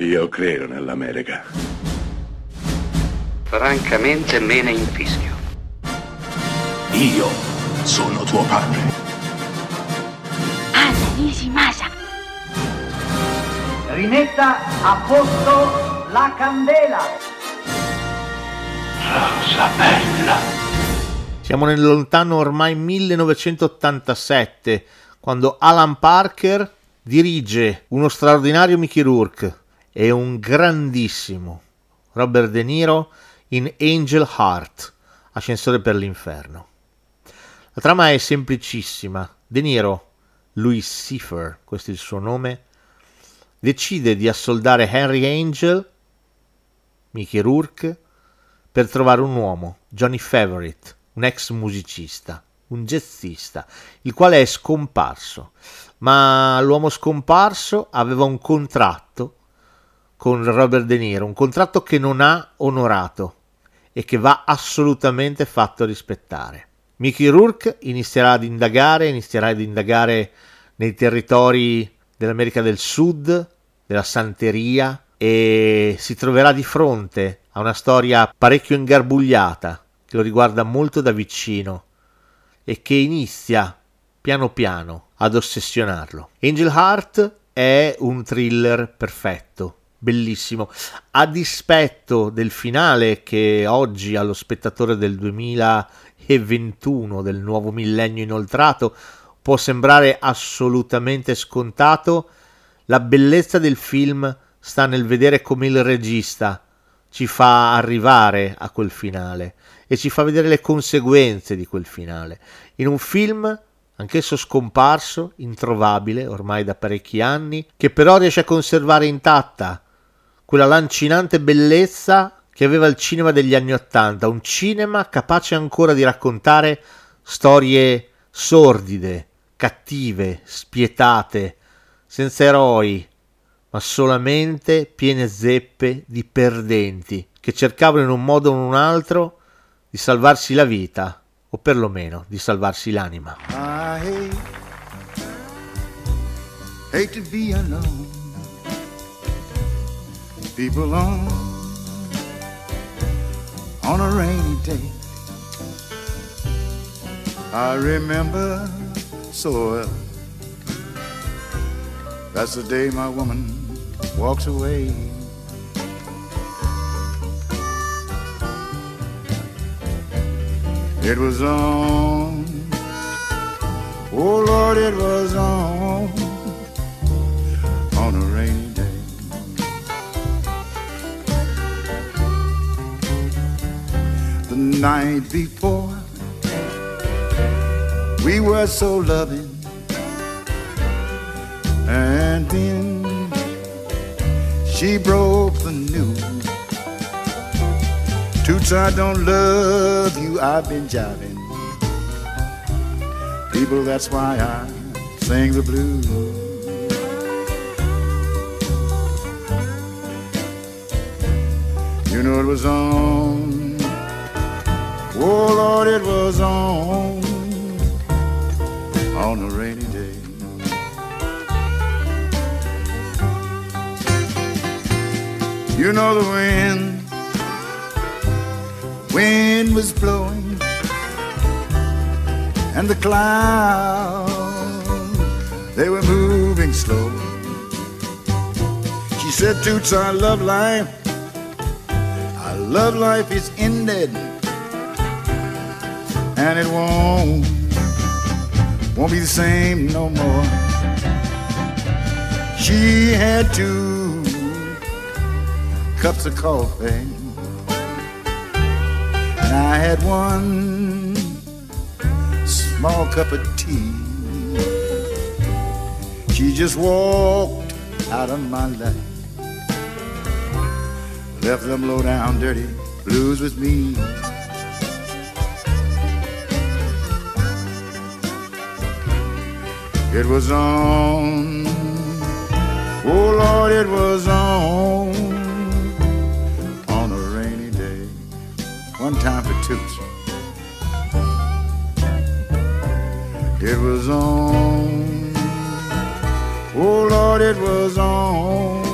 Io credo nell'America. Francamente me ne infischio. Io sono tuo padre. Anna Nishimasa. Rimetta a posto la candela. Rosa bella. Siamo nel lontano ormai 1987, quando Alan Parker dirige uno straordinario Mickey Rourke e un grandissimo Robert De Niro in Angel Heart, Ascensore per l'inferno. La trama è semplicissima. De Niro, Louis Cipher, questo è il suo nome, decide di assoldare Henry Angel, Mickey Rourke, per trovare un uomo, Johnny Favorite, un ex musicista, un jazzista, il quale è scomparso, ma l'uomo scomparso aveva un contratto con Robert De Niro, un contratto che non ha onorato e che va assolutamente fatto rispettare. Mickey Rourke inizierà ad indagare, inizierà ad indagare nei territori dell'America del Sud, della Santeria e si troverà di fronte a una storia parecchio ingarbugliata che lo riguarda molto da vicino e che inizia piano piano ad ossessionarlo. Angel Heart è un thriller perfetto, bellissimo, a dispetto del finale che oggi allo spettatore del 2021 del nuovo millennio inoltrato può sembrare assolutamente scontato, la bellezza del film sta nel vedere come il regista ci fa arrivare a quel finale e ci fa vedere le conseguenze di quel finale. In un film, anch'esso scomparso, introvabile ormai da parecchi anni, che però riesce a conservare intatta quella lancinante bellezza che aveva il cinema degli anni Ottanta, un cinema capace ancora di raccontare storie sordide, cattive, spietate, senza eroi, ma solamente piene zeppe di perdenti che cercavano in un modo o in un altro di salvarsi la vita o perlomeno di salvarsi l'anima. I hate, hate. People on on a rainy day. I remember so well. That's the day my woman walks away. It was on, oh Lord, it was on, on night before, we were so loving, and then she broke the news. Toots, I don't love you, I've been jiving. People, that's why I sing the blues. You know it was on, oh Lord, it was on, on a rainy day. You know the wind wind was blowing and the clouds they were moving slow. She said toots i love life. I love life is ended and it won't won't be the same no more she had two cups of coffee and I had one small cup of tea. She just walked out of my life, left them low down dirty blues with me. It was on. Oh Lord, it was on. On a rainy day. One time for two. It was on. Oh Lord, it was on.